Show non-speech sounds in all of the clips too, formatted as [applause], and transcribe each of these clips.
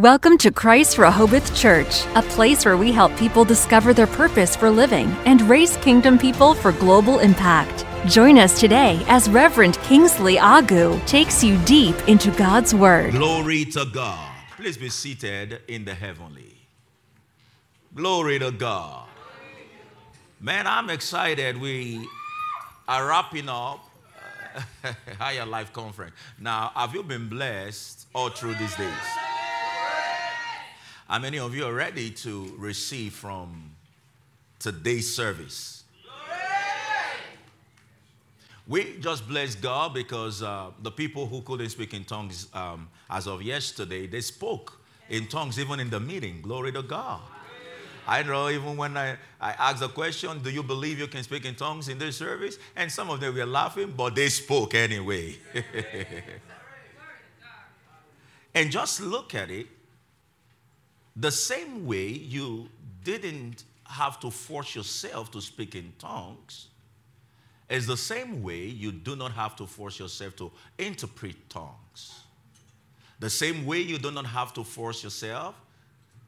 Welcome to Christ Rehoboth Church, a place where we help people discover their purpose for living and raise kingdom people for global impact. Join us today as Reverend Kingsley Agu takes you deep into God's Word. Glory to God. Please be seated in the heavenly. Glory to God. Man, I'm excited. We are wrapping up uh, [laughs] Higher Life Conference. Now, have you been blessed all through these days? How many of you are ready to receive from today's service? We just bless God because uh, the people who couldn't speak in tongues um, as of yesterday, they spoke in tongues even in the meeting. Glory to God. I know even when I, I asked the question, do you believe you can speak in tongues in this service? And some of them were laughing, but they spoke anyway. [laughs] and just look at it the same way you didn't have to force yourself to speak in tongues is the same way you do not have to force yourself to interpret tongues. The same way you do not have to force yourself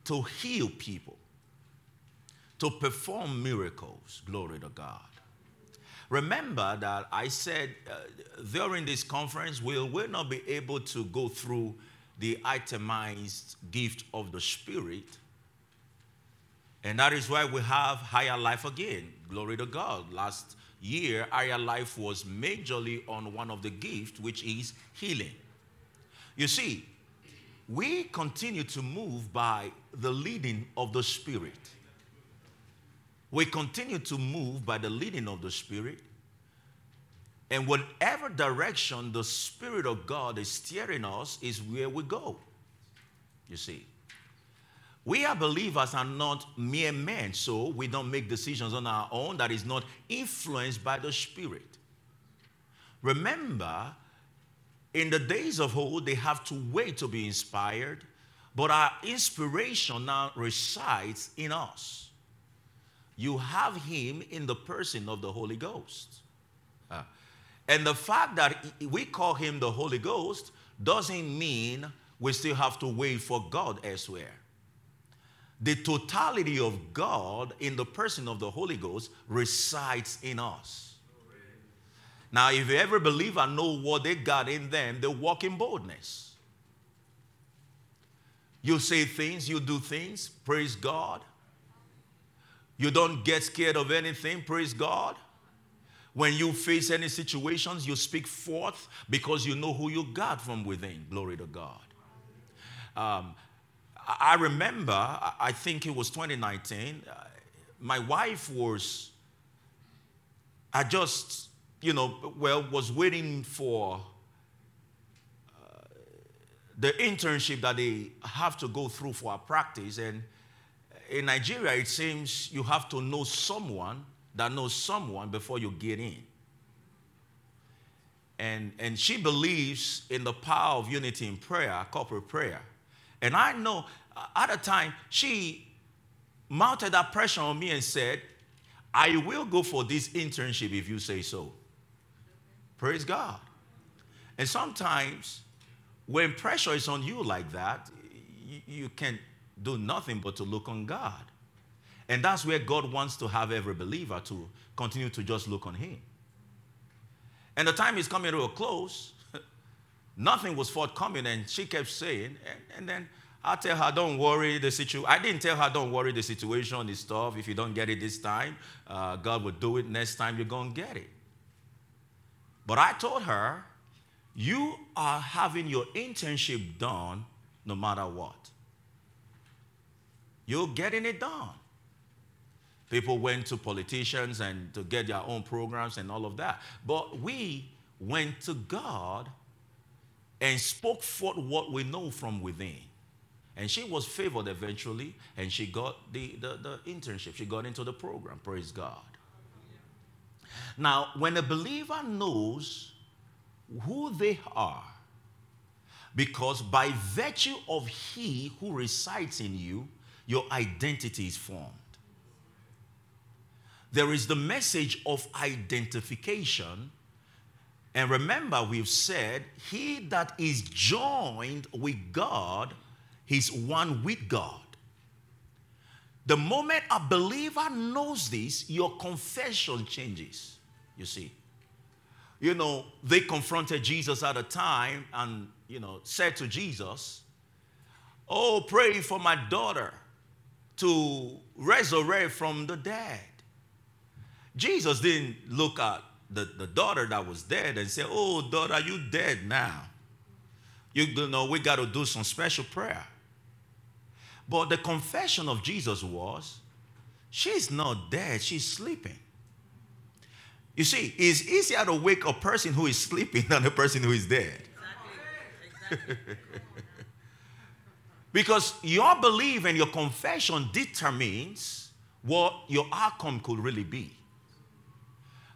to heal people, to perform miracles. Glory to God. Remember that I said uh, during this conference, we will not be able to go through the itemized gift of the Spirit. And that is why we have Higher Life again. Glory to God. Last year, Higher Life was majorly on one of the gifts, which is healing. You see, we continue to move by the leading of the Spirit. We continue to move by the leading of the Spirit. And whatever direction the Spirit of God is steering us is where we go. You see. We are believers are not mere men, so we don't make decisions on our own that is not influenced by the Spirit. Remember, in the days of old, they have to wait to be inspired, but our inspiration now resides in us. You have Him in the person of the Holy Ghost. Uh, and the fact that we call him the Holy Ghost doesn't mean we still have to wait for God elsewhere. The totality of God in the person of the Holy Ghost resides in us. Now, if you ever believe and know what they got in them, they walk in boldness. You say things, you do things, praise God. You don't get scared of anything, praise God. When you face any situations, you speak forth because you know who you got from within. Glory to God. Um, I remember, I think it was 2019, uh, my wife was, I just, you know, well, was waiting for uh, the internship that they have to go through for a practice. And in Nigeria, it seems you have to know someone that knows someone before you get in. And, and she believes in the power of unity in prayer, corporate prayer. And I know at a time she mounted that pressure on me and said, I will go for this internship if you say so. Praise God. And sometimes when pressure is on you like that, you, you can do nothing but to look on God. And that's where God wants to have every believer to continue to just look on Him. And the time is coming to a close. [laughs] Nothing was forthcoming, and she kept saying, and, and then I tell her, don't worry, the situation. I didn't tell her, don't worry, the situation is tough. If you don't get it this time, uh, God will do it. Next time, you're going to get it. But I told her, you are having your internship done no matter what. You're getting it done. People went to politicians and to get their own programs and all of that. But we went to God and spoke forth what we know from within. And she was favored eventually, and she got the, the, the, internship. She got into the program. Praise God. Now, when a believer knows who they are, because by virtue of He who resides in you, your identity is formed. There is the message of identification. And remember, we've said, He that is joined with God He's one with God. The moment a believer knows this, your confession changes. You see. You know, they confronted Jesus at a time and, you know, said to Jesus, Oh, pray for my daughter to resurrect from the dead. Jesus didn't look at the, the daughter that was dead and say, Oh, daughter, you dead now. You know, we got to do some special prayer. But the confession of Jesus was, She's not dead, she's sleeping. You see, it's easier to wake a person who is sleeping [laughs] than a person who is dead. [laughs] Because your belief and your confession determines what your outcome could really be.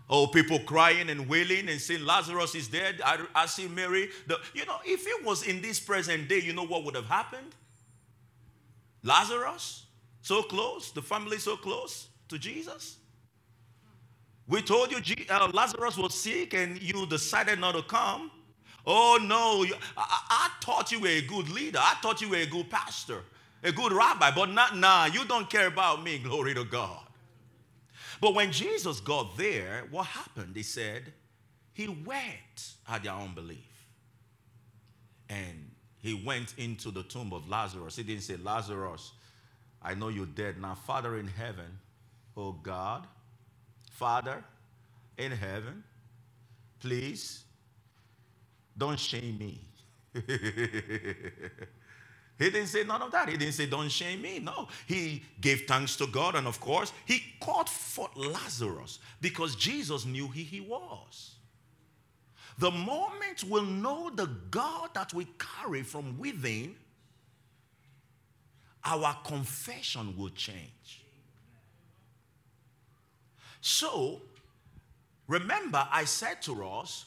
Oh, people crying and wailing and saying Lazarus is dead. I, I see Mary. The, you know, if it was in this present day, you know what would have happened? Lazarus, so close, the family so close to Jesus. We told you uh, Lazarus was sick and you decided not to come. Oh no, I, I thought you were a good leader. I thought you were a good pastor, a good rabbi, but not now. Nah, you don't care about me. Glory to God. But when Jesus got there, what happened? He said, He wept at their unbelief. And he went into the tomb of Lazarus. He didn't say, Lazarus, I know you're dead now. Father in heaven, oh God, Father in heaven, please don't shame me. [laughs] He didn't say none of that. He didn't say, Don't shame me. No. He gave thanks to God. And of course, he called for Lazarus because Jesus knew who he was. The moment we'll know the God that we carry from within, our confession will change. So, remember, I said to us,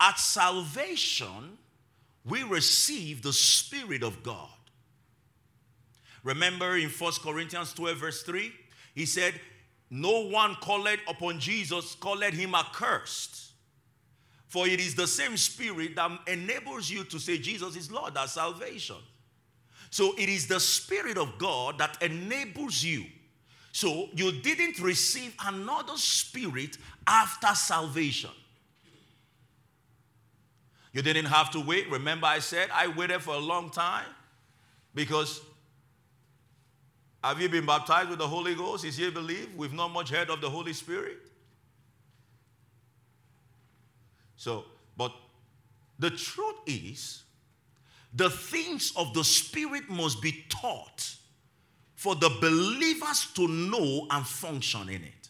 at salvation, we receive the Spirit of God. Remember in 1 Corinthians 12, verse 3, he said, No one called upon Jesus, called him accursed. For it is the same spirit that enables you to say Jesus is Lord, that's salvation. So it is the Spirit of God that enables you. So you didn't receive another spirit after salvation. You didn't have to wait. Remember, I said I waited for a long time because have you been baptized with the Holy Ghost? Is you believe? We've not much heard of the Holy Spirit. So, but the truth is, the things of the Spirit must be taught for the believers to know and function in it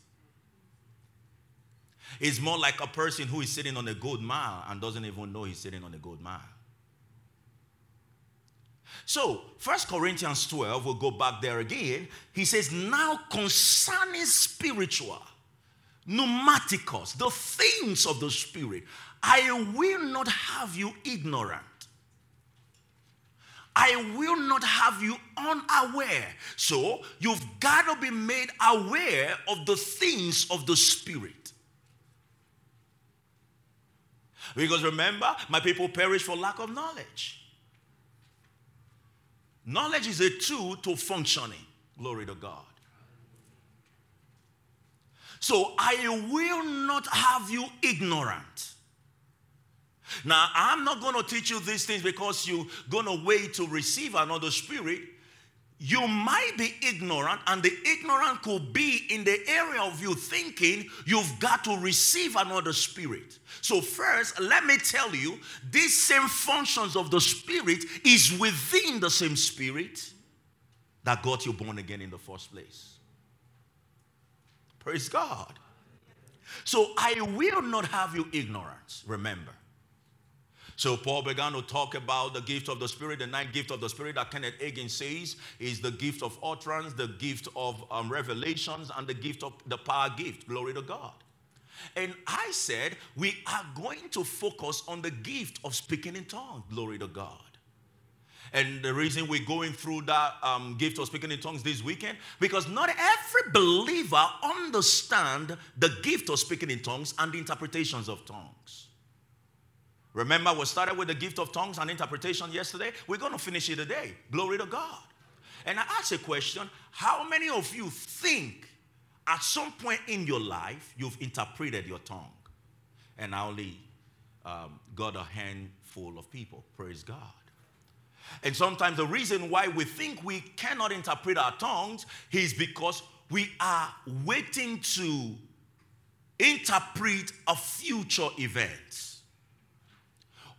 is more like a person who is sitting on a gold mile and doesn't even know he's sitting on a gold mile. So, First Corinthians 12, we'll go back there again. He says, Now concerning spiritual, pneumaticos, the things of the Spirit, I will not have you ignorant. I will not have you unaware. So, you've got to be made aware of the things of the Spirit. Because remember, my people perish for lack of knowledge. Knowledge is a tool to functioning. Glory to God. So I will not have you ignorant. Now, I'm not going to teach you these things because you're going to wait to receive another spirit you might be ignorant, and the ignorant could be in the area of you thinking you've got to receive another spirit. So, first, let me tell you these same functions of the spirit is within the same spirit that got you born again in the first place. Praise God. So, I will not have you ignorant, remember. So Paul began to talk about the gift of the Spirit. The ninth gift of the Spirit that Kenneth Hagin says is the gift of utterance, the gift of um, revelations, and the gift of the power gift. Glory to God. And I said, we are going to focus on the gift of speaking in tongues. Glory to God. And the reason we're going through that um, gift of speaking in tongues this weekend, because not every believer understand the gift of speaking in tongues and the interpretations of tongues. Remember, we started with the gift of tongues and interpretation yesterday. We're going to finish it today. Glory to God. And I ask a question How many of you think at some point in your life you've interpreted your tongue? And I only um, got a handful of people. Praise God. And sometimes the reason why we think we cannot interpret our tongues is because we are waiting to interpret a future event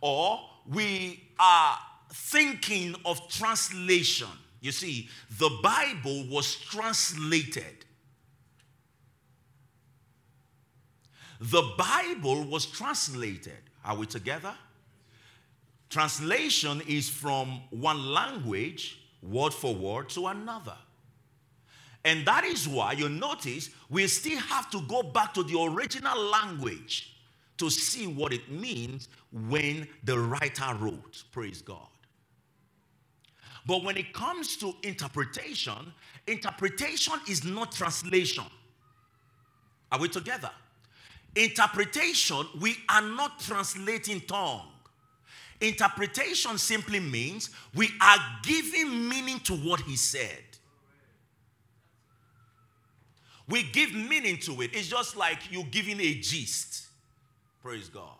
or we are thinking of translation. You see, the Bible was translated. The Bible was translated. Are we together? Translation is from one language, word for word, to another. And that is why you notice we still have to go back to the original language to see what it means when the writer wrote. Praise God. But when it comes to interpretation, interpretation is not translation. Are we together? Interpretation, we are not translating tongue. Interpretation simply means we are giving meaning to what he said. We give meaning to it. It's just like you giving a gist. Praise God.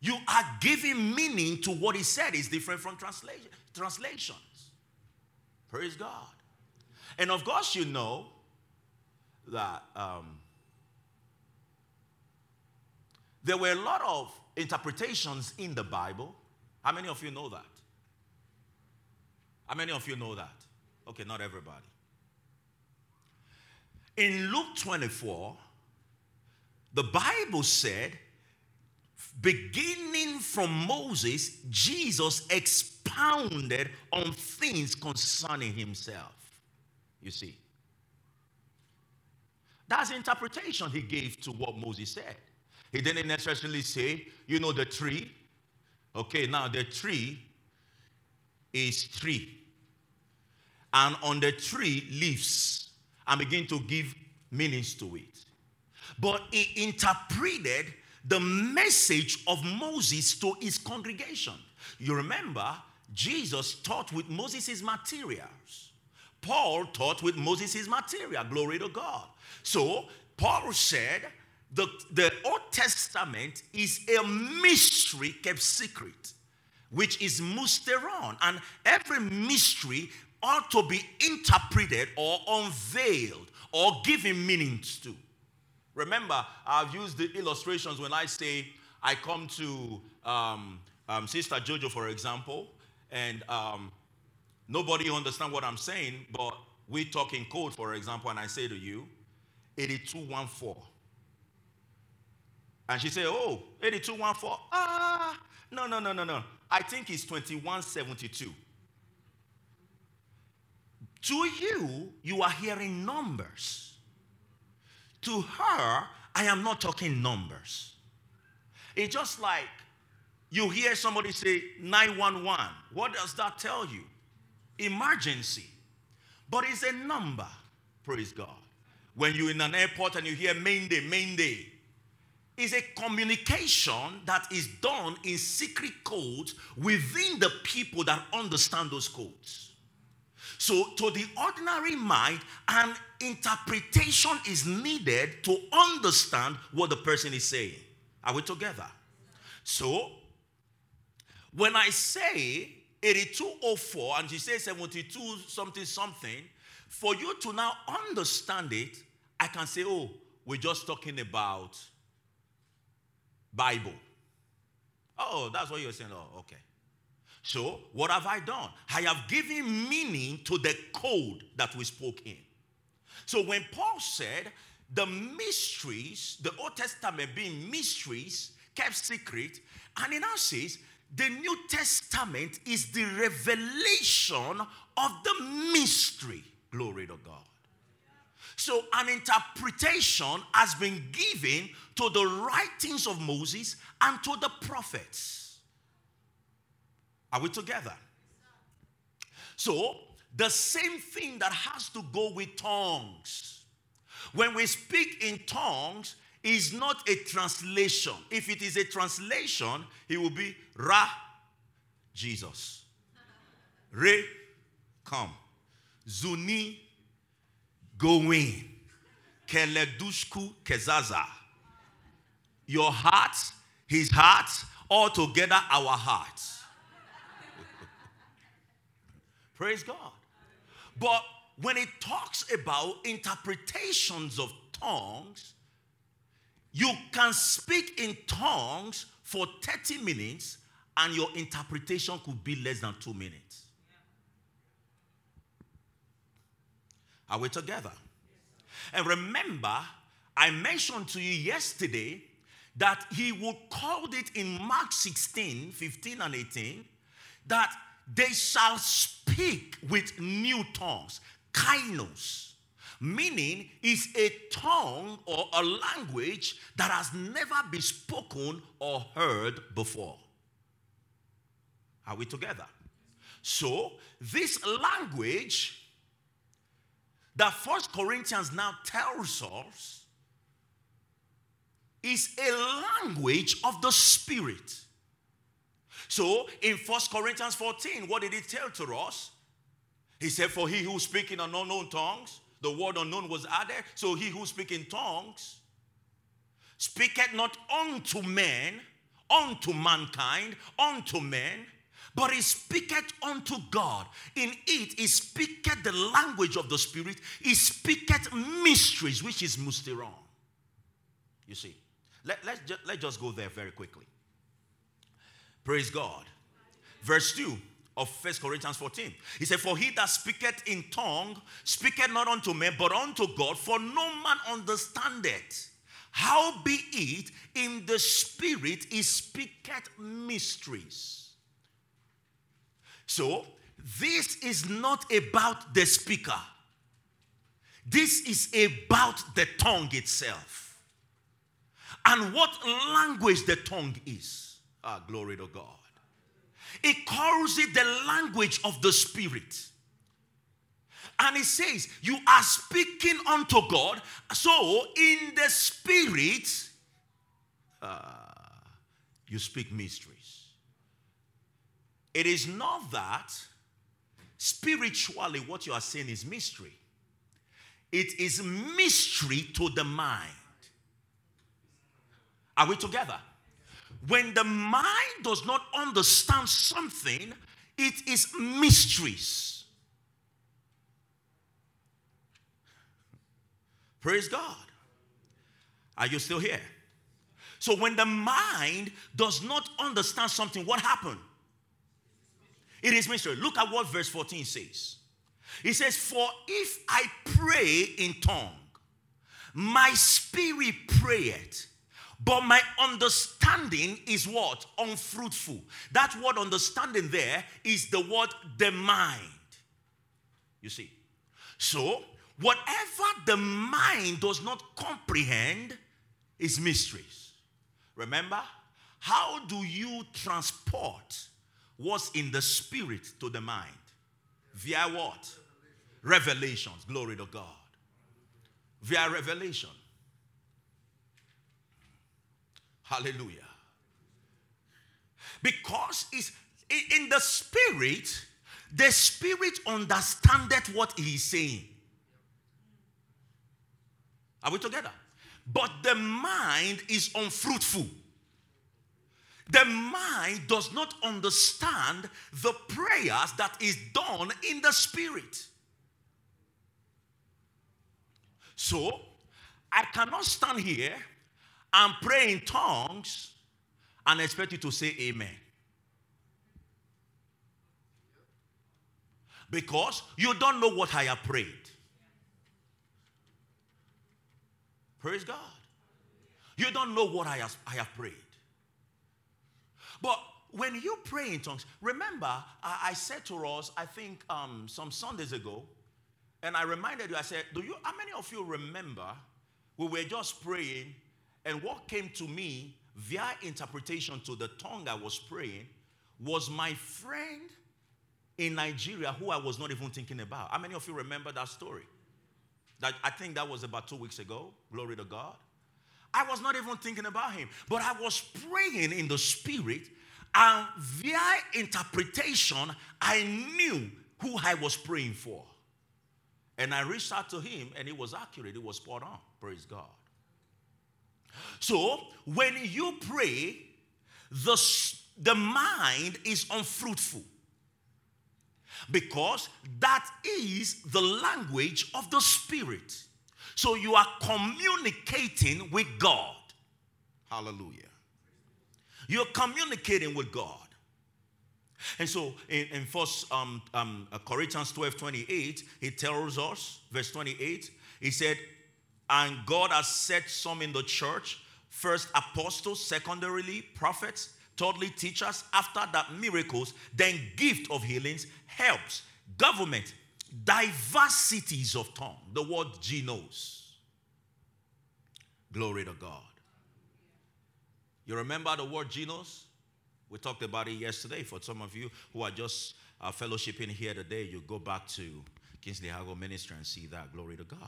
You are giving meaning to what he said is different from translation, translations. Praise God. And of course, you know that um, there were a lot of interpretations in the Bible. How many of you know that? How many of you know that? Okay, not everybody. In Luke 24, the Bible said, beginning from Moses, Jesus expounded on things concerning himself. You see, that's the interpretation he gave to what Moses said. He didn't necessarily say, you know, the tree. Okay, now the tree is tree. And on the tree, leaves, and begin to give meanings to it but he interpreted the message of Moses to his congregation. You remember, Jesus taught with Moses' materials. Paul taught with Moses' material. Glory to God. So, Paul said the, the Old Testament is a mystery kept secret, which is musteron. And every mystery ought to be interpreted or unveiled or given meanings to. Remember, I've used the illustrations when I say I come to um, um, Sister Jojo, for example, and um, nobody understand what I'm saying, but we talk in code, for example, and I say to you, 8214. And she say, oh, 8214. Ah, no, no, no, no, no. I think it's 2172. To you, you are hearing numbers. To her, I am not talking numbers. It's just like you hear somebody say 911. What does that tell you? Emergency. But it's a number. Praise God. When you're in an airport and you hear mayday, main day, is a communication that is done in secret codes within the people that understand those codes. So, to the ordinary mind, an interpretation is needed to understand what the person is saying. Are we together? So, when I say 8204 and she says 72 something something, for you to now understand it, I can say, oh, we're just talking about Bible. Oh, that's what you're saying. Oh, okay. So, what have I done? I have given meaning to the code that we spoke in. So, when Paul said the mysteries, the Old Testament being mysteries, kept secret, and he now says the New Testament is the revelation of the mystery. Glory to God. So, an interpretation has been given to the writings of Moses and to the prophets. Are we together? So, the same thing that has to go with tongues. When we speak in tongues, is not a translation. If it is a translation, it will be Ra, Jesus. Re, come. Zuni, go going. Keledushku, kezaza. Your heart, his heart, all together our hearts. Praise God. But when it talks about interpretations of tongues, you can speak in tongues for 30 minutes and your interpretation could be less than two minutes. Are we together? And remember, I mentioned to you yesterday that he would called it in Mark 16, 15, and 18 that they shall speak with new tongues, kainos, meaning is a tongue or a language that has never been spoken or heard before. Are we together? So, this language that First Corinthians now tells us is a language of the Spirit. So in First Corinthians 14, what did he tell to us? He said, For he who speak in unknown tongues, the word unknown was added. So he who speak in tongues speaketh not unto men, unto mankind, unto men, but he speaketh unto God. In it, he speaketh the language of the Spirit. He speaketh mysteries, which is mysteron. You see, let, let's, let's just go there very quickly. Praise God. Verse 2 of First Corinthians 14. He said, For he that speaketh in tongue speaketh not unto men, but unto God, for no man understandeth. How be it in the spirit he speaketh mysteries. So, this is not about the speaker. This is about the tongue itself. And what language the tongue is. Ah, glory to God. It calls it the language of the Spirit. And it says, You are speaking unto God. So, in the Spirit, uh, you speak mysteries. It is not that spiritually what you are saying is mystery, it is mystery to the mind. Are we together? When the mind does not understand something, it is mysteries. Praise God. Are you still here? So when the mind does not understand something, what happened? It is mystery. Look at what verse 14 says. It says, For if I pray in tongue, my spirit prayeth, but my understanding is what? Unfruitful. That word understanding there is the word the mind. You see? So, whatever the mind does not comprehend is mysteries. Remember? How do you transport what's in the spirit to the mind? Via what? Revelations. Glory to God. Via revelation. Hallelujah. Because it's in the spirit, the spirit understandeth what he is saying. Are we together? But the mind is unfruitful. The mind does not understand the prayers that is done in the spirit. So, I cannot stand here and pray in tongues and expect you to say amen. Because you don't know what I have prayed. Praise God. You don't know what I have, I have prayed. But when you pray in tongues, remember, I, I said to us, I think um, some Sundays ago, and I reminded you, I said, Do you how many of you remember we were just praying and what came to me via interpretation to the tongue I was praying was my friend in Nigeria who I was not even thinking about. How many of you remember that story? That I think that was about two weeks ago. Glory to God. I was not even thinking about him, but I was praying in the spirit, and via interpretation, I knew who I was praying for. And I reached out to him, and it was accurate, it was spot on. Praise God. So, when you pray, the, the mind is unfruitful because that is the language of the Spirit. So you are communicating with God. Hallelujah. You're communicating with God. And so in, in first um, um, Corinthians 12 28, he tells us, verse 28, he said, And God has set some in the church, first apostles, secondarily prophets, thirdly teachers, after that miracles, then gift of healings, helps, government, diversities of tongue. The word genos. Glory to God. You remember the word genos? We talked about it yesterday. For some of you who are just uh, fellowshipping here today, you go back to Kingsley Hago Ministry and see that. Glory to God.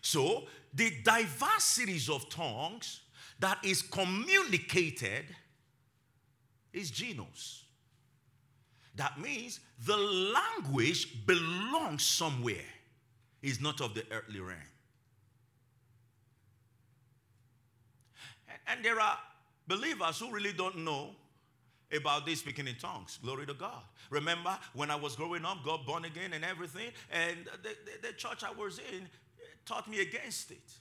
So, the diversities of tongues that is communicated is genos. That means the language belongs somewhere, is not of the earthly realm. And there are believers who really don't know about this speaking in tongues. Glory to God. Remember when I was growing up, got born again and everything, and the, the, the church I was in taught me against it.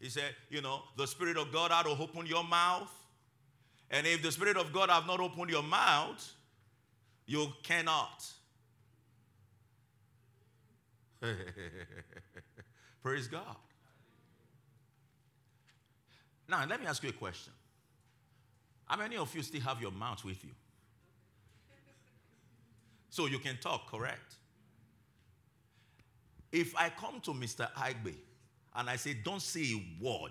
He said, you know, the Spirit of God had to open your mouth. And if the Spirit of God have not opened your mouth, you cannot. [laughs] Praise God. Now, let me ask you a question. How many of you still have your mouth with you? So you can talk, correct? If I come to Mr. Igbe and I say, don't say a word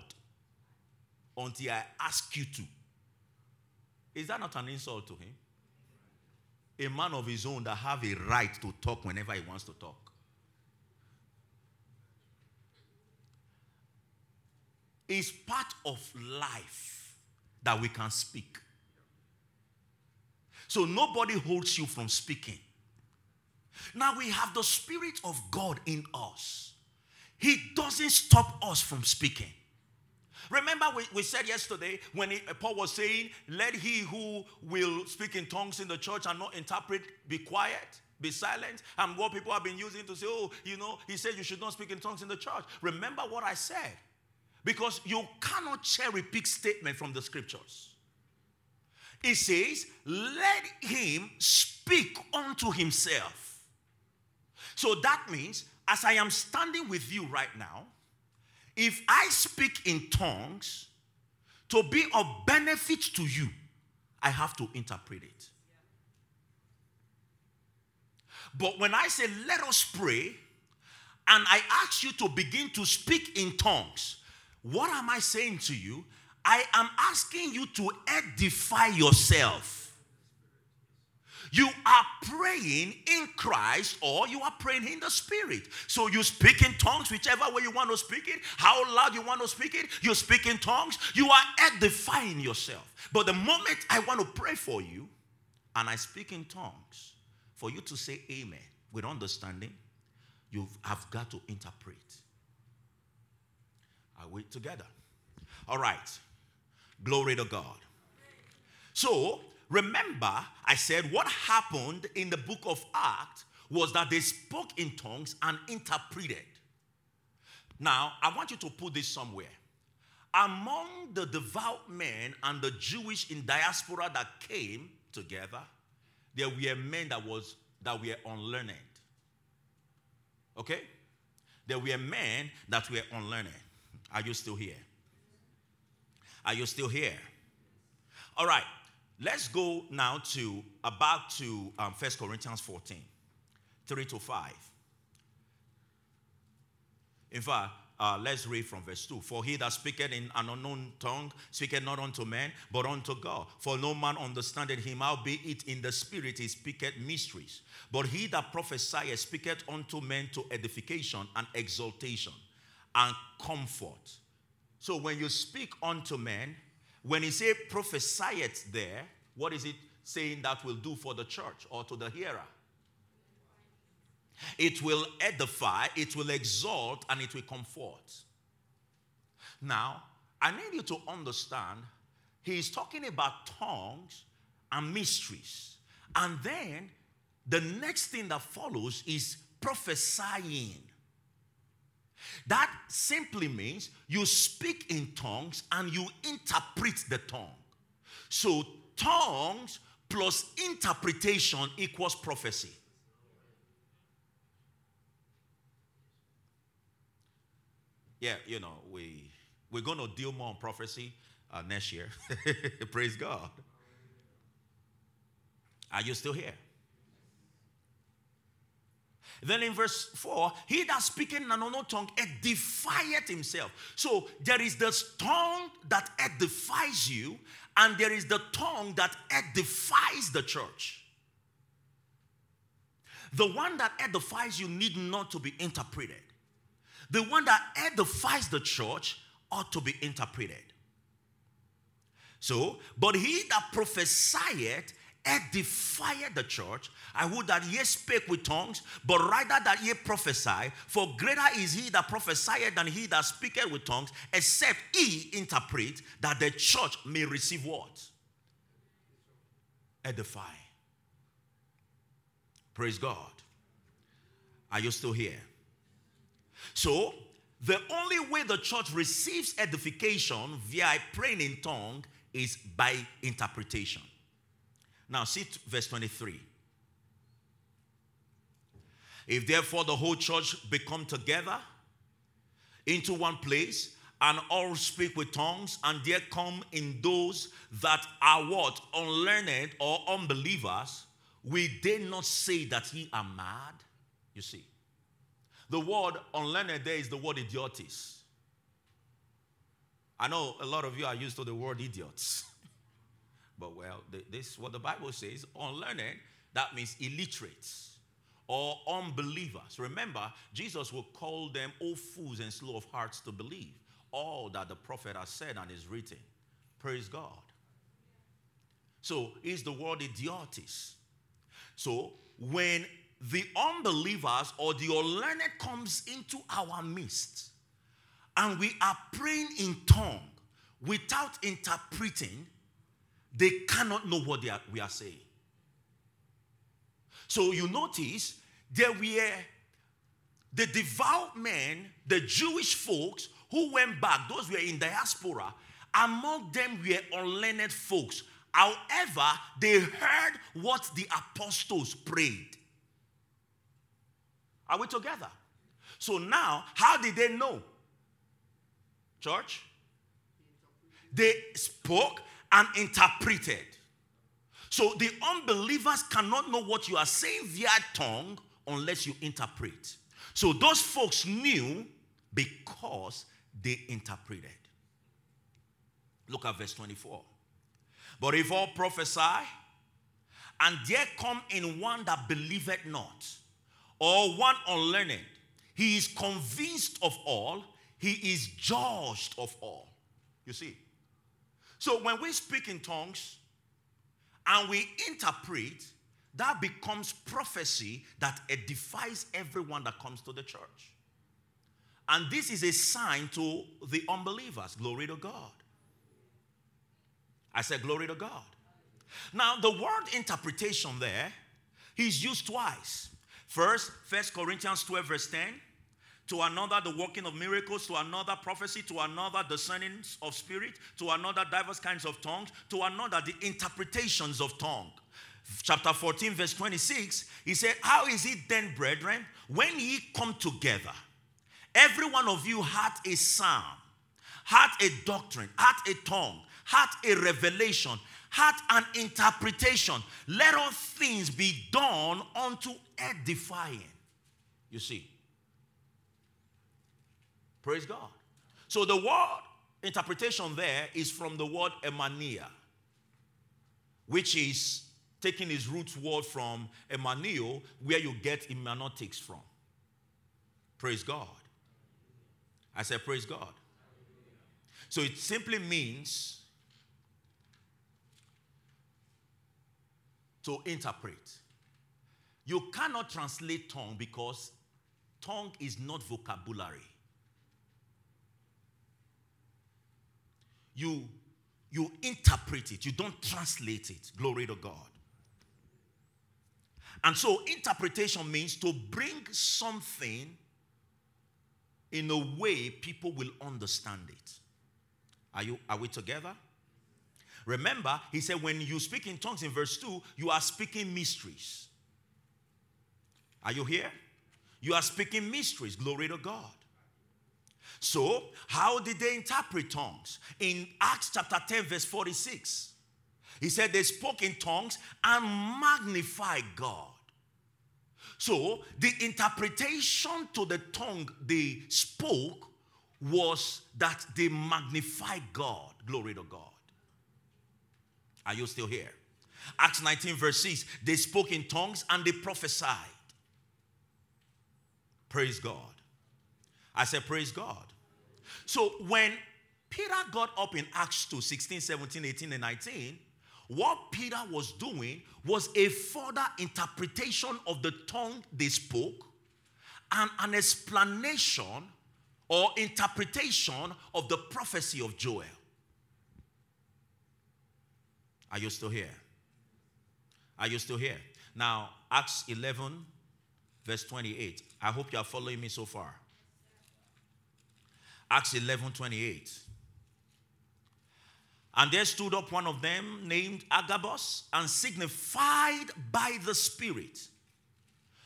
until I ask you to, is that not an insult to him? A man of his own that have a right to talk whenever he wants to talk. It's part of life that we can speak. So nobody holds you from speaking. Now we have the Spirit of God in us. He doesn't stop us from speaking. Remember, we, we said yesterday when he, uh, Paul was saying, Let he who will speak in tongues in the church and not interpret be quiet, be silent. And what people have been using to say, Oh, you know, he said you should not speak in tongues in the church. Remember what I said. Because you cannot cherry pick statement from the scriptures. It says, Let him speak unto himself. So that means as I am standing with you right now, if I speak in tongues to be of benefit to you, I have to interpret it. But when I say, let us pray, and I ask you to begin to speak in tongues, what am I saying to you? I am asking you to edify yourself. You are praying in Christ or you are praying in the Spirit. So you speak in tongues, whichever way you want to speak it, how loud you want to speak it, you speak in tongues, you are edifying yourself. But the moment I want to pray for you and I speak in tongues, for you to say amen with understanding, you have got to interpret. Are we together? All right. Glory to God. So Remember, I said what happened in the book of Acts was that they spoke in tongues and interpreted. Now, I want you to put this somewhere. Among the devout men and the Jewish in diaspora that came together, there were men that was that were unlearned. Okay? There were men that were unlearned. Are you still here? Are you still here? All right. Let's go now to about to um, 1 Corinthians 14, 3 to 5. In fact, uh, let's read from verse 2. For he that speaketh in an unknown tongue speaketh not unto men, but unto God. For no man understandeth him, albeit in the spirit he speaketh mysteries. But he that prophesieth speaketh unto men to edification and exaltation and comfort. So when you speak unto men, when he say prophesieth there, what is it saying that will do for the church or to the hearer? It will edify, it will exalt, and it will comfort. Now, I need you to understand he is talking about tongues and mysteries. And then the next thing that follows is prophesying. That simply means you speak in tongues and you interpret the tongue. So, tongues plus interpretation equals prophecy. Yeah, you know, we we're going to deal more on prophecy uh, next year. [laughs] Praise God. Are you still here? Then in verse 4, he that speaketh in an unknown tongue edifieth himself. So there is the tongue that edifies you, and there is the tongue that edifies the church. The one that edifies you need not to be interpreted. The one that edifies the church ought to be interpreted. So, but he that prophesieth edifieth the church. I would that ye spake with tongues, but rather that ye prophesy. For greater is he that prophesieth than he that speaketh with tongues, except he interpret, that the church may receive what? Edify. Praise God. Are you still here? So, the only way the church receives edification via praying in tongue is by interpretation. Now, see verse 23. If therefore the whole church become together into one place, and all speak with tongues, and there come in those that are what? Unlearned or unbelievers, we dare not say that ye are mad? You see. The word unlearned there is the word idiotis. I know a lot of you are used to the word idiots. [laughs] but well, this is what the Bible says unlearned, that means illiterates or unbelievers. Remember, Jesus will call them all fools and slow of hearts to believe all that the prophet has said and is written. Praise God. So, is the word idiotis. So, when the unbelievers or the unlearned comes into our midst and we are praying in tongue without interpreting, they cannot know what are, we are saying. So you notice there were the devout men, the Jewish folks who went back, those were in diaspora. Among them were unlearned folks. However, they heard what the apostles prayed. Are we together? So now, how did they know? Church? They spoke and interpreted. So the unbelievers cannot know what you are saying via tongue unless you interpret. So those folks knew because they interpreted. Look at verse 24. But if all prophesy, and there come in one that believeth not, or one unlearned. He is convinced of all, he is judged of all. You see? So when we speak in tongues and we interpret, that becomes prophecy that edifies everyone that comes to the church. And this is a sign to the unbelievers. Glory to God. I said, Glory to God. Now, the word interpretation there, he's used twice. First, First Corinthians 12, verse 10. To another, the working of miracles. To another, prophecy. To another, discerning of spirit. To another, diverse kinds of tongues. To another, the interpretations of tongue. Chapter 14, verse 26, he said, How is it then, brethren, when ye come together, every one of you hath a psalm, hath a doctrine, hath a tongue, hath a revelation, hath an interpretation. Let all things be done unto edifying. You see. Praise God. So the word interpretation there is from the word emania, which is taking its root word from emanio, where you get hermeneutics from. Praise God. I said, Praise God. So it simply means to interpret. You cannot translate tongue because tongue is not vocabulary. You, you interpret it, you don't translate it. Glory to God. And so, interpretation means to bring something in a way people will understand it. Are, you, are we together? Remember, he said, when you speak in tongues in verse 2, you are speaking mysteries. Are you here? You are speaking mysteries. Glory to God. So, how did they interpret tongues? In Acts chapter 10, verse 46, he said they spoke in tongues and magnified God. So, the interpretation to the tongue they spoke was that they magnified God. Glory to God. Are you still here? Acts 19, verse 6 they spoke in tongues and they prophesied. Praise God. I said, Praise God. So when Peter got up in Acts 2 16, 17, 18, and 19, what Peter was doing was a further interpretation of the tongue they spoke and an explanation or interpretation of the prophecy of Joel. Are you still here? Are you still here? Now, Acts 11, verse 28. I hope you are following me so far. Acts 11, 28. And there stood up one of them named Agabus and signified by the Spirit.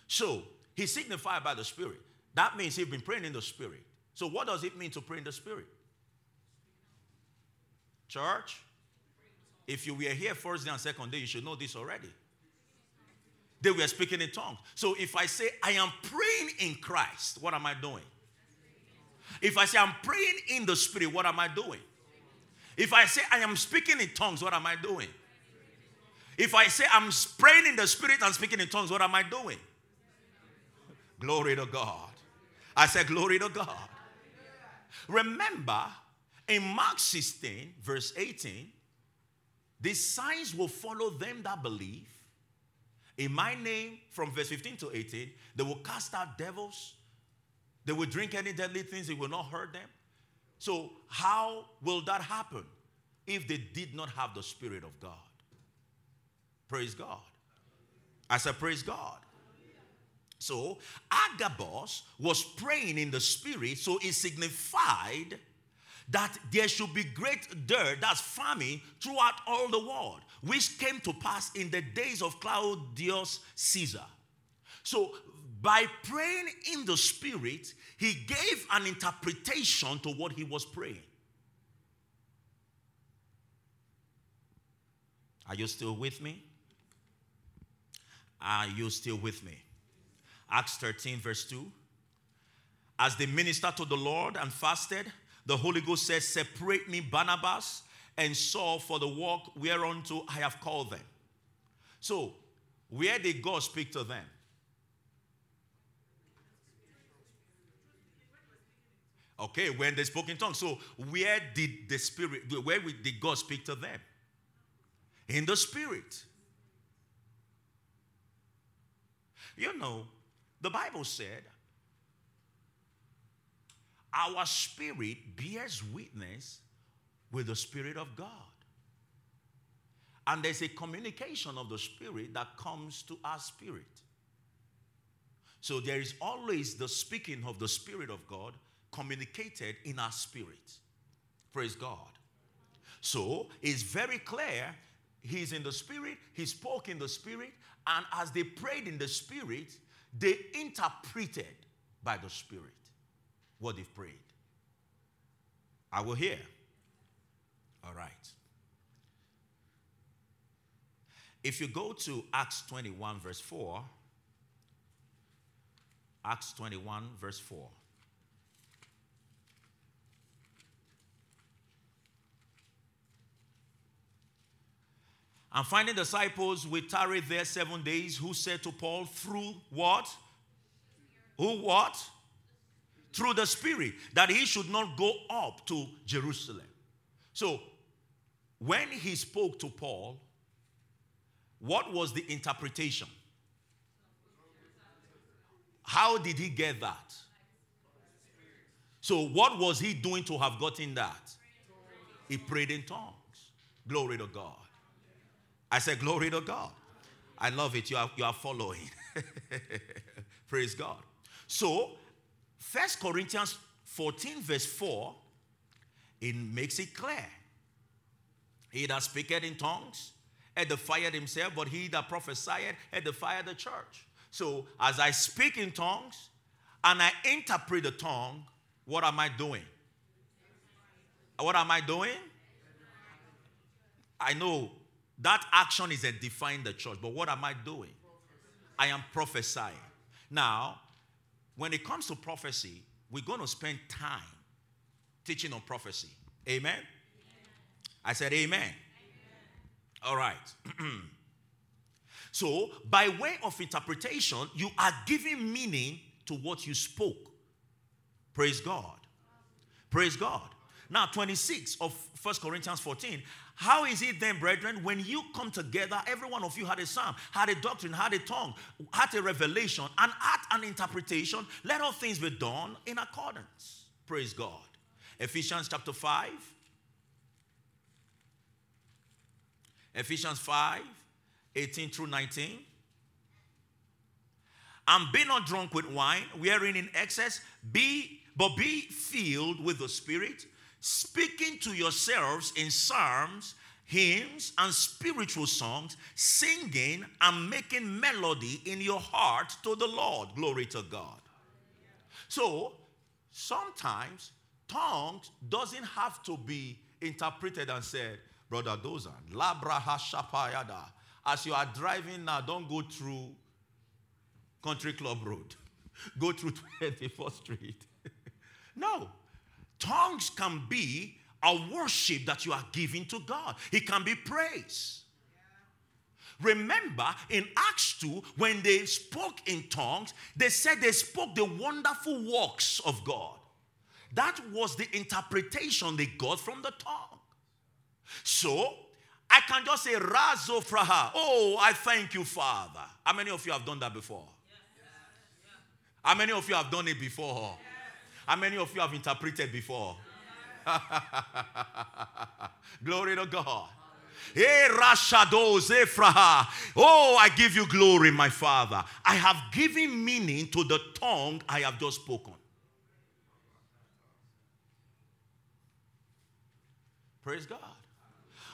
So, he signified by the Spirit. That means he's been praying in the Spirit. So, what does it mean to pray in the Spirit? Church, if you were here first day and second day, you should know this already. They were speaking in tongues. So if I say I am praying in Christ, what am I doing? If I say I'm praying in the Spirit, what am I doing? If I say I am speaking in tongues, what am I doing? If I say I'm praying in the Spirit and speaking in tongues, what am I doing? Glory to God. I said, Glory to God. Remember, in Mark 16, verse 18, these signs will follow them that believe. In my name, from verse 15 to 18, they will cast out devils. They will drink any deadly things, it will not hurt them. So, how will that happen if they did not have the Spirit of God? Praise God. I said, Praise God. So, Agabus was praying in the Spirit, so it signified that there should be great dirt, that's famine, throughout all the world, which came to pass in the days of Claudius Caesar. So, by praying in the Spirit, he gave an interpretation to what he was praying. Are you still with me? Are you still with me? Acts 13, verse 2. As they ministered to the Lord and fasted, the Holy Ghost says, Separate me, Barnabas and Saul, for the work whereunto I have called them. So, where did God speak to them? Okay, when they spoke in tongues. So, where did the Spirit, where did God speak to them? In the Spirit. You know, the Bible said our spirit bears witness with the Spirit of God. And there's a communication of the Spirit that comes to our spirit. So there is always the speaking of the Spirit of God communicated in our spirit. Praise God. So it's very clear he's in the Spirit, he spoke in the Spirit, and as they prayed in the Spirit, they interpreted by the Spirit what they've prayed. I will hear. All right. If you go to Acts 21, verse 4, Acts 21, verse 4. And finding disciples we tarried there seven days, who said to Paul, through what? Who what? through the Spirit that he should not go up to Jerusalem. So, when he spoke to Paul, what was the interpretation? How did he get that? So, what was he doing to have gotten that? He prayed in tongues. Glory to God. I said, Glory to God. I love it. You are, you are following. [laughs] Praise God. So, First Corinthians 14, verse 4, it makes it clear. He that speaketh in tongues edified himself, but he that prophesied edified the church. So, as I speak in tongues and I interpret the tongue, what am I doing? What am I doing? I know that action is edifying the church, but what am I doing? I am prophesying. Now, when it comes to prophecy, we're going to spend time teaching on prophecy. Amen? I said, Amen. amen. All right. [clears throat] so, by way of interpretation, you are giving meaning to what you spoke. Praise God. Praise God. Now, 26 of First Corinthians 14. How is it then, brethren, when you come together, every one of you had a psalm, had a doctrine, had a tongue, had a revelation, and had an interpretation? Let all things be done in accordance. Praise God. Ephesians chapter 5. Ephesians 5, 18 through 19. And be not drunk with wine, wherein in excess, be but be filled with the Spirit speaking to yourselves in psalms, hymns, and spiritual songs, singing and making melody in your heart to the Lord. Glory to God. So, sometimes tongues doesn't have to be interpreted and said, Brother Dozan, Labraha Shapayada. As you are driving now, don't go through Country Club Road. [laughs] Go through [laughs] 24th Street. [laughs] no. Tongues can be a worship that you are giving to God, it can be praise. Remember in Acts 2, when they spoke in tongues, they said they spoke the wonderful works of God. That was the interpretation they got from the tongue. So, I can just say, Razo Fraha. Oh, I thank you, Father. How many of you have done that before? How many of you have done it before? How many of you have interpreted before? [laughs] glory to God. Hey, Rashado Zefraha. Oh, I give you glory, my Father. I have given meaning to the tongue I have just spoken. Praise God.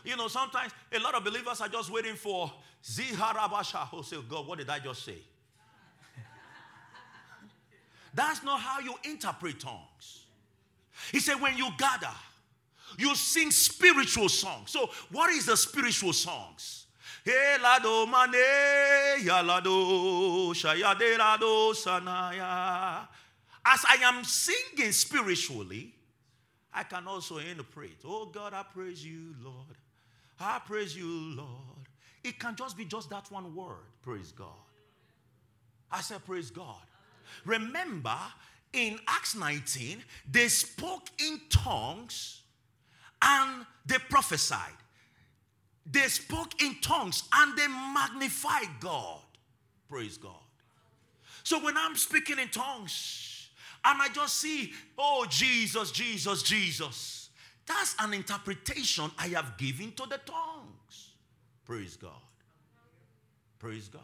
You know, sometimes a lot of believers are just waiting for Ziharabasha. Oh, say, God, what did I just say? That's not how you interpret tongues. He said, when you gather, you sing spiritual songs. So, what is the spiritual songs? Elado mane yalado shayadelado sanaya. As I am singing spiritually, I can also interpret. Oh God, I praise you, Lord. I praise you, Lord. It can just be just that one word. Praise God. I said, Praise God. Remember, in Acts 19, they spoke in tongues and they prophesied. They spoke in tongues and they magnified God. Praise God. So when I'm speaking in tongues and I just see, oh, Jesus, Jesus, Jesus, that's an interpretation I have given to the tongues. Praise God. Praise God.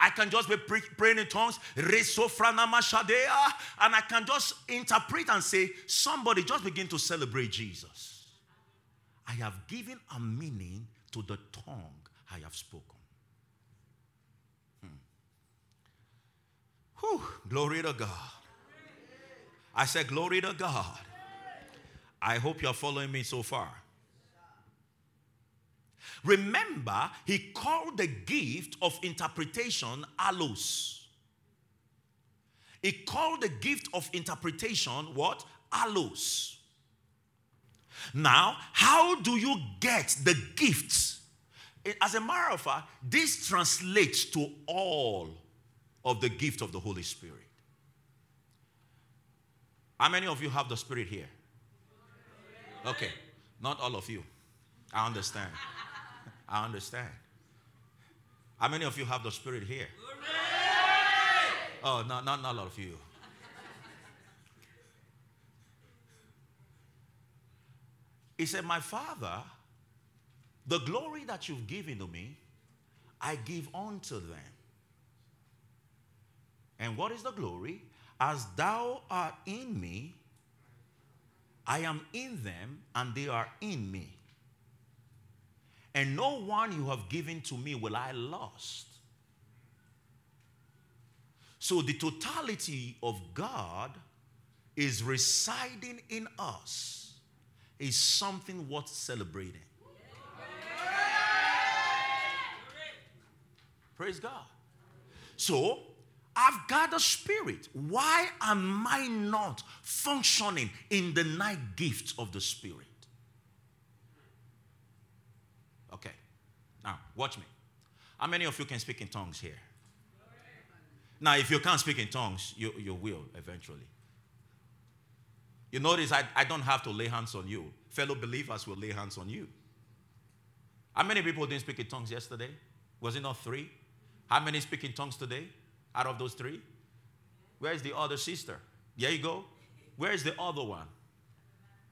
I can just be praying in tongues, and I can just interpret and say, somebody just begin to celebrate Jesus. I have given a meaning to the tongue I have spoken. Hmm. Whew, glory to God. I said, Glory to God. I hope you're following me so far. Remember, he called the gift of interpretation allos. He called the gift of interpretation what? Allos. Now, how do you get the gifts? As a matter of fact, this translates to all of the gift of the Holy Spirit. How many of you have the Spirit here? Okay, not all of you. I understand. I understand. How many of you have the Spirit here? Oh, no, not, not a lot of you. He said, My Father, the glory that you've given to me, I give unto them. And what is the glory? As thou art in me, I am in them, and they are in me. And no one you have given to me will I lost. So the totality of God is residing in us is something worth celebrating. Praise God. So I've got a spirit. Why am I not functioning in the night gifts of the spirit? Okay. Now, watch me. How many of you can speak in tongues here? Now, if you can't speak in tongues, you, you will eventually. You notice I, I don't have to lay hands on you. Fellow believers will lay hands on you. How many people didn't speak in tongues yesterday? Was it not three? How many speak in tongues today? out of those three? Where's the other sister? There you go. Where's the other one?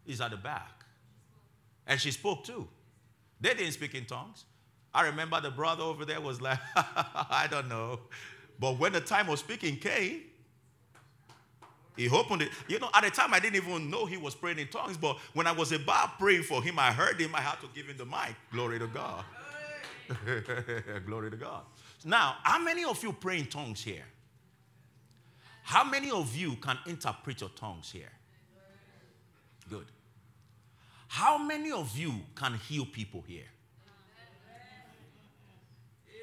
He's at the back. And she spoke too. They didn't speak in tongues. I remember the brother over there was like, [laughs] I don't know. But when the time of speaking came, he opened it. You know, at the time I didn't even know he was praying in tongues, but when I was about praying for him, I heard him. I had to give him the mic. Glory to God. [laughs] Glory to God. Now, how many of you pray in tongues here? How many of you can interpret your tongues here? Good. How many of you can heal people here?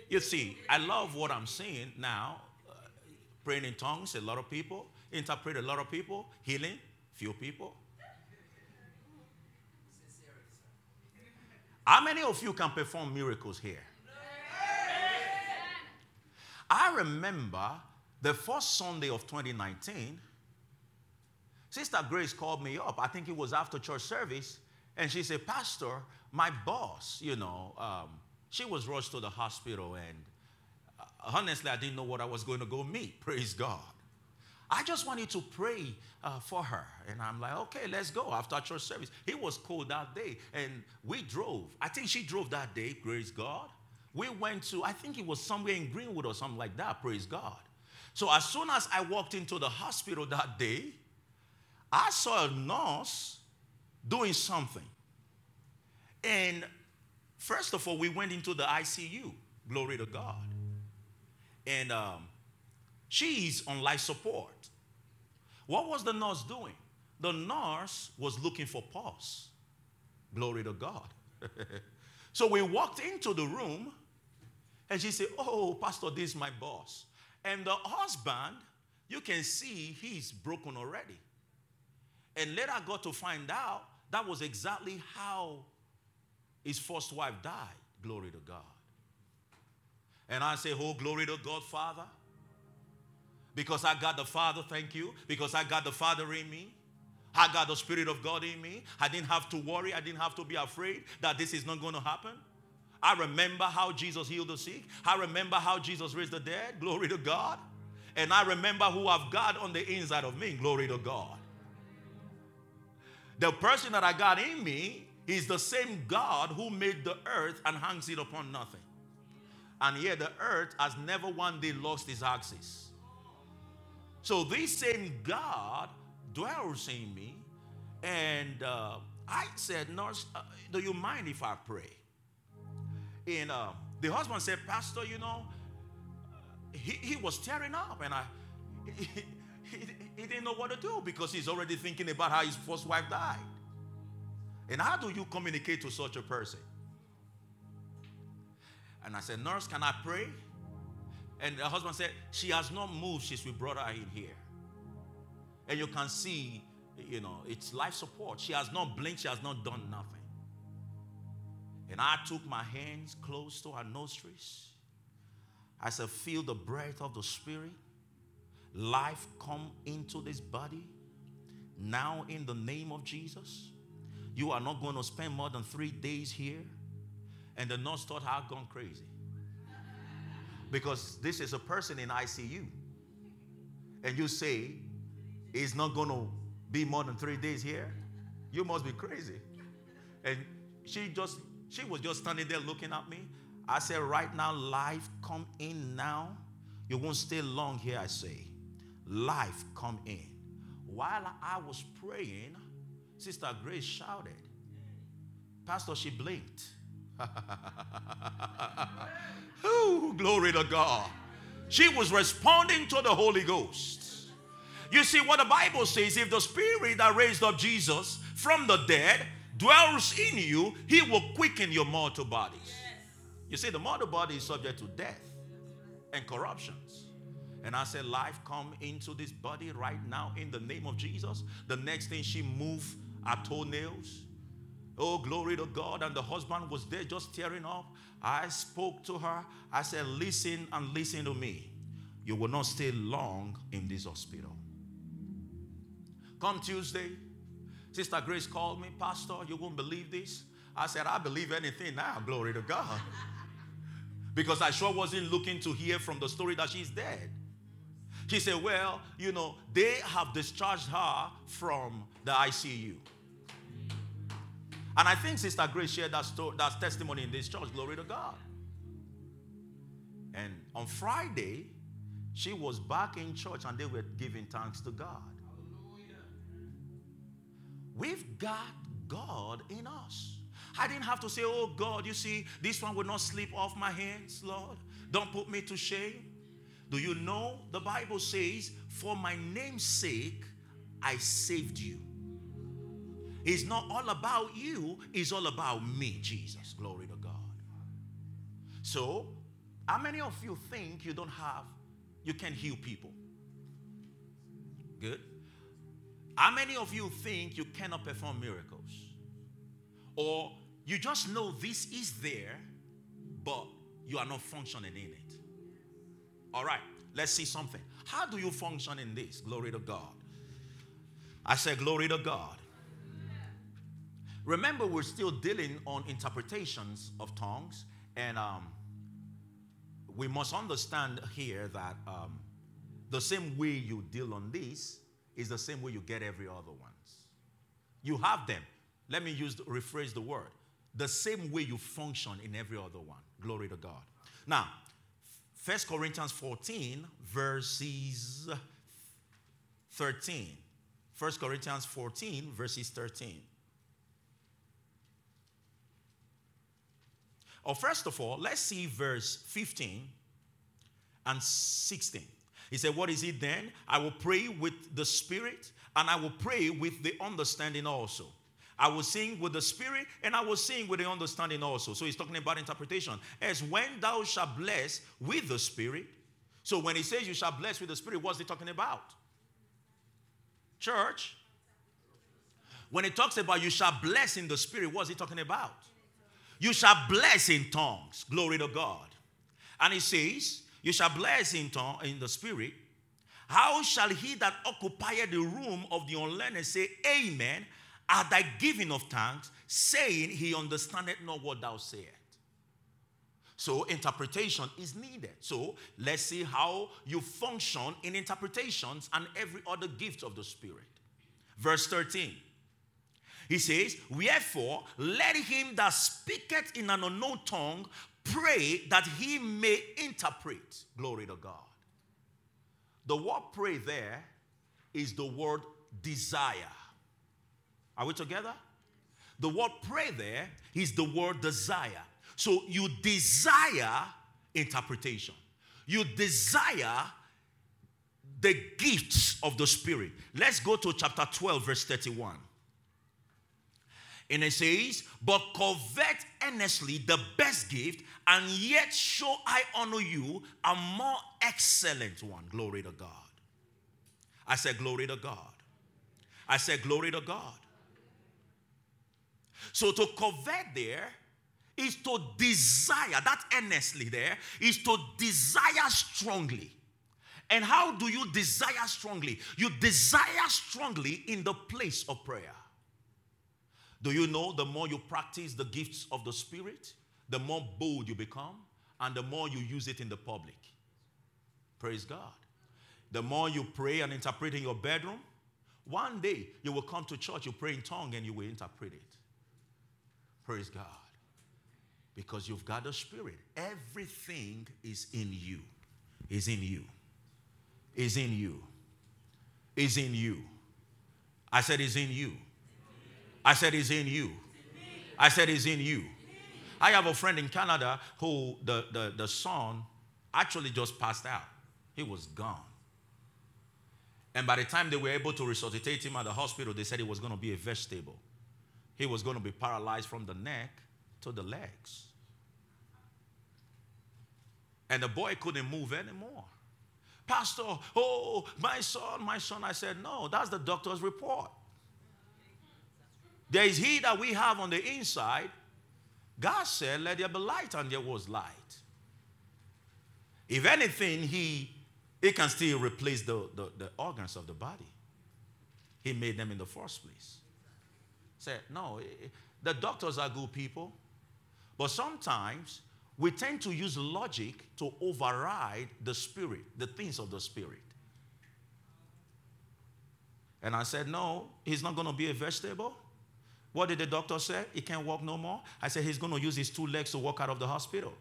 You see, I love what I'm seeing now. Uh, praying in tongues, a lot of people. Interpret a lot of people. Healing, few people. How many of you can perform miracles here? I remember the first Sunday of 2019, Sister Grace called me up. I think it was after church service. And she said, Pastor, my boss, you know, um, she was rushed to the hospital. And uh, honestly, I didn't know what I was going to go meet. [laughs] Praise God. I just wanted to pray uh, for her. And I'm like, okay, let's go after church service. It was cold that day. And we drove. I think she drove that day, praise God. We went to, I think it was somewhere in Greenwood or something like that, praise God. So as soon as I walked into the hospital that day, I saw a nurse doing something. And first of all, we went into the ICU, glory to God. And um, she's on life support. What was the nurse doing? The nurse was looking for pulse. Glory to God. [laughs] so we walked into the room and she said, Oh, Pastor, this is my boss. And the husband, you can see he's broken already. And later I got to find out that was exactly how his first wife died. Glory to God. And I say, Oh, glory to God, Father. Because I got the Father, thank you. Because I got the Father in me. I got the Spirit of God in me. I didn't have to worry. I didn't have to be afraid that this is not going to happen. I remember how Jesus healed the sick. I remember how Jesus raised the dead. Glory to God. And I remember who I've got on the inside of me. Glory to God. The person that I got in me is the same God who made the earth and hangs it upon nothing. And yet the earth has never one day lost its axis. So this same God dwells in me. And uh, I said, Nurse, uh, do you mind if I pray? And uh, the husband said, Pastor, you know, he, he was tearing up and I, [laughs] he, he, he didn't know what to do because he's already thinking about how his first wife died. And how do you communicate to such a person? And I said, Nurse, can I pray? And the husband said, She has not moved since we brought her in here. And you can see, you know, it's life support. She has not blinked, she has not done nothing. And I took my hands close to her nostrils. I said, Feel the breath of the Spirit. Life come into this body. Now, in the name of Jesus, You are not going to spend more than three days here. And the nurse thought I'd gone crazy. Because this is a person in ICU. And you say, he's not going to be more than three days here. You must be crazy. And she just, she was just standing there looking at me. I said, right now, life come in now. You won't stay long here, I say. Life come in. While I was praying, Sister Grace shouted. Pastor, she blinked. [laughs] Ooh, glory to God. She was responding to the Holy Ghost. You see, what the Bible says if the spirit that raised up Jesus from the dead dwells in you, he will quicken your mortal bodies. You see, the mortal body is subject to death and corruptions. And I said, Life come into this body right now in the name of Jesus. The next thing she moved her toenails. Oh, glory to God. And the husband was there just tearing up. I spoke to her. I said, Listen and listen to me. You will not stay long in this hospital. Come Tuesday, Sister Grace called me, Pastor, you won't believe this. I said, I believe anything now, glory to God. [laughs] because I sure wasn't looking to hear from the story that she's dead. She said, Well, you know, they have discharged her from the ICU. And I think Sister Grace shared that, story, that testimony in this church, glory to God. And on Friday, she was back in church and they were giving thanks to God. We've got God in us. I didn't have to say, Oh God, you see, this one will not slip off my hands, Lord. Don't put me to shame. Do you know the Bible says, For my name's sake, I saved you. It's not all about you, it's all about me, Jesus. Glory to God. So, how many of you think you don't have, you can heal people? Good. How many of you think you cannot perform miracles? Or you just know this is there, but you are not functioning in it? All right, let's see something. How do you function in this? Glory to God. I said, Glory to God. Remember, we're still dealing on interpretations of tongues, and um, we must understand here that um, the same way you deal on this is the same way you get every other ones. You have them. Let me use rephrase the word. The same way you function in every other one. Glory to God. Now, First Corinthians 14, verses 13. 1 Corinthians 14, verses 13. Oh, first of all, let's see verse 15 and 16. He said, What is it then? I will pray with the Spirit and I will pray with the understanding also. I will sing with the Spirit and I will sing with the understanding also. So he's talking about interpretation. As when thou shalt bless with the Spirit. So when he says you shall bless with the Spirit, what's he talking about? Church. When he talks about you shall bless in the Spirit, what's he talking about? You shall bless in tongues. Glory to God. And he says, you shall bless in, tongue, in the spirit. How shall he that occupieth the room of the unlearned say, Amen, at thy giving of thanks, saying, He understandeth not what thou sayest? So, interpretation is needed. So, let's see how you function in interpretations and every other gift of the Spirit. Verse 13. He says, Wherefore, let him that speaketh in an unknown tongue pray that he may interpret. Glory to God. The word pray there is the word desire. Are we together? The word pray there is the word desire. So you desire interpretation. You desire the gifts of the Spirit. Let's go to chapter 12, verse 31. And it says, But covet earnestly the best gift, and yet shall I honor you a more excellent one. Glory to God. I said, Glory to God. I said, Glory to God. So to covet there is to desire, that earnestly there is to desire strongly. And how do you desire strongly? You desire strongly in the place of prayer. Do you know the more you practice the gifts of the Spirit, the more bold you become, and the more you use it in the public? Praise God. The more you pray and interpret in your bedroom, one day you will come to church, you pray in tongue, and you will interpret it. Praise God. Because you've got the Spirit. Everything is in you. Is in you. Is in you. Is in you. I said, is in you. I said, is in you. I said, is in you. I have a friend in Canada who the, the, the son actually just passed out. He was gone. And by the time they were able to resuscitate him at the hospital, they said he was going to be a vegetable. He was going to be paralyzed from the neck to the legs. And the boy couldn't move anymore. Pastor, oh, my son, my son. I said, no, that's the doctor's report. There is he that we have on the inside. God said, let there be light, and there was light. If anything, he, he can still replace the, the, the organs of the body. He made them in the first place. Said, no, eh, eh, the doctors are good people, but sometimes we tend to use logic to override the spirit, the things of the spirit. And I said, No, he's not going to be a vegetable. What did the doctor say? He can't walk no more. I said, He's going to use his two legs to walk out of the hospital.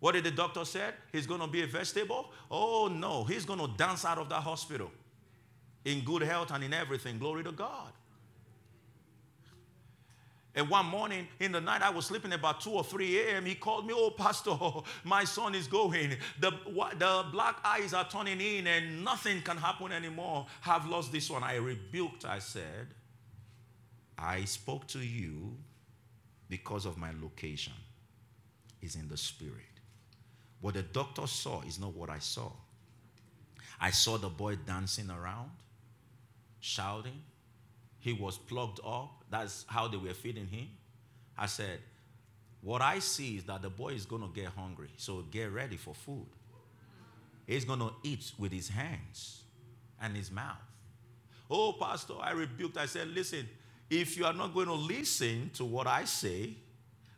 What did the doctor say? He's going to be a vegetable? Oh, no, he's going to dance out of that hospital in good health and in everything. Glory to God. And one morning in the night, I was sleeping about 2 or 3 a.m. He called me, Oh, Pastor, [laughs] my son is going. The, the black eyes are turning in and nothing can happen anymore. I've lost this one. I rebuked, I said, I spoke to you because of my location. Is in the spirit. What the doctor saw is not what I saw. I saw the boy dancing around, shouting. He was plugged up that's how they were feeding him. I said, What I see is that the boy is going to get hungry. So get ready for food. He's going to eat with his hands and his mouth. Oh, Pastor, I rebuked. I said, Listen, if you are not going to listen to what I say,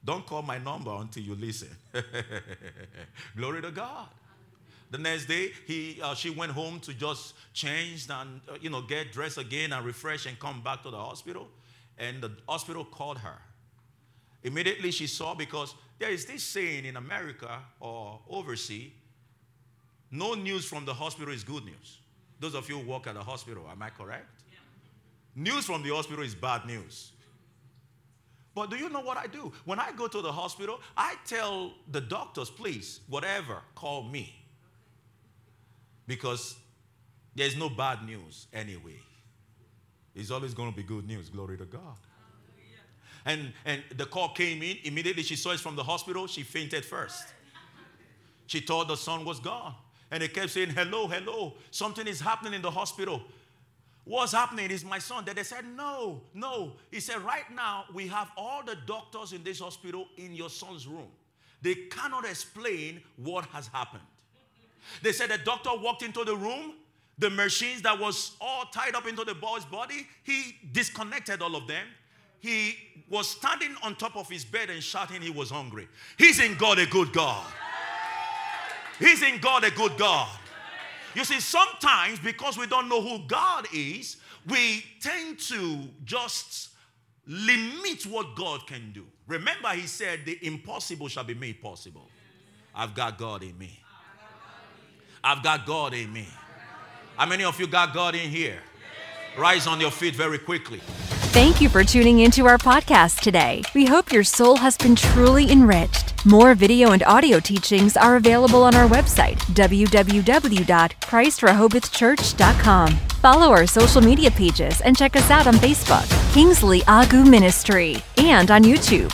don't call my number until you listen. [laughs] Glory to God. The next day, he, uh, she went home to just change and uh, you know get dressed again and refresh and come back to the hospital and the hospital called her. Immediately she saw because there is this saying in America or overseas no news from the hospital is good news. Those of you who work at the hospital, am I correct? News from the hospital is bad news. But do you know what I do? When I go to the hospital, I tell the doctors, please, whatever, call me. Because there's no bad news anyway. It's always going to be good news. Glory to God. And, and the call came in. Immediately she saw it from the hospital. She fainted first. She thought the son was gone. And they kept saying, Hello, hello. Something is happening in the hospital. What's happening is my son. That they said, No, no. He said, Right now, we have all the doctors in this hospital in your son's room. They cannot explain what has happened. They said the doctor walked into the room the machines that was all tied up into the boy's body, he disconnected all of them. He was standing on top of his bed and shouting he was hungry. He's in God a good God. He's in God a good God. You see, sometimes because we don't know who God is, we tend to just limit what God can do. Remember, he said, The impossible shall be made possible. I've got God in me. I've got God in me. How many of you got God in here? Rise on your feet very quickly. Thank you for tuning into our podcast today. We hope your soul has been truly enriched. More video and audio teachings are available on our website, www.christrehobothchurch.com. Follow our social media pages and check us out on Facebook, Kingsley Agu Ministry, and on YouTube.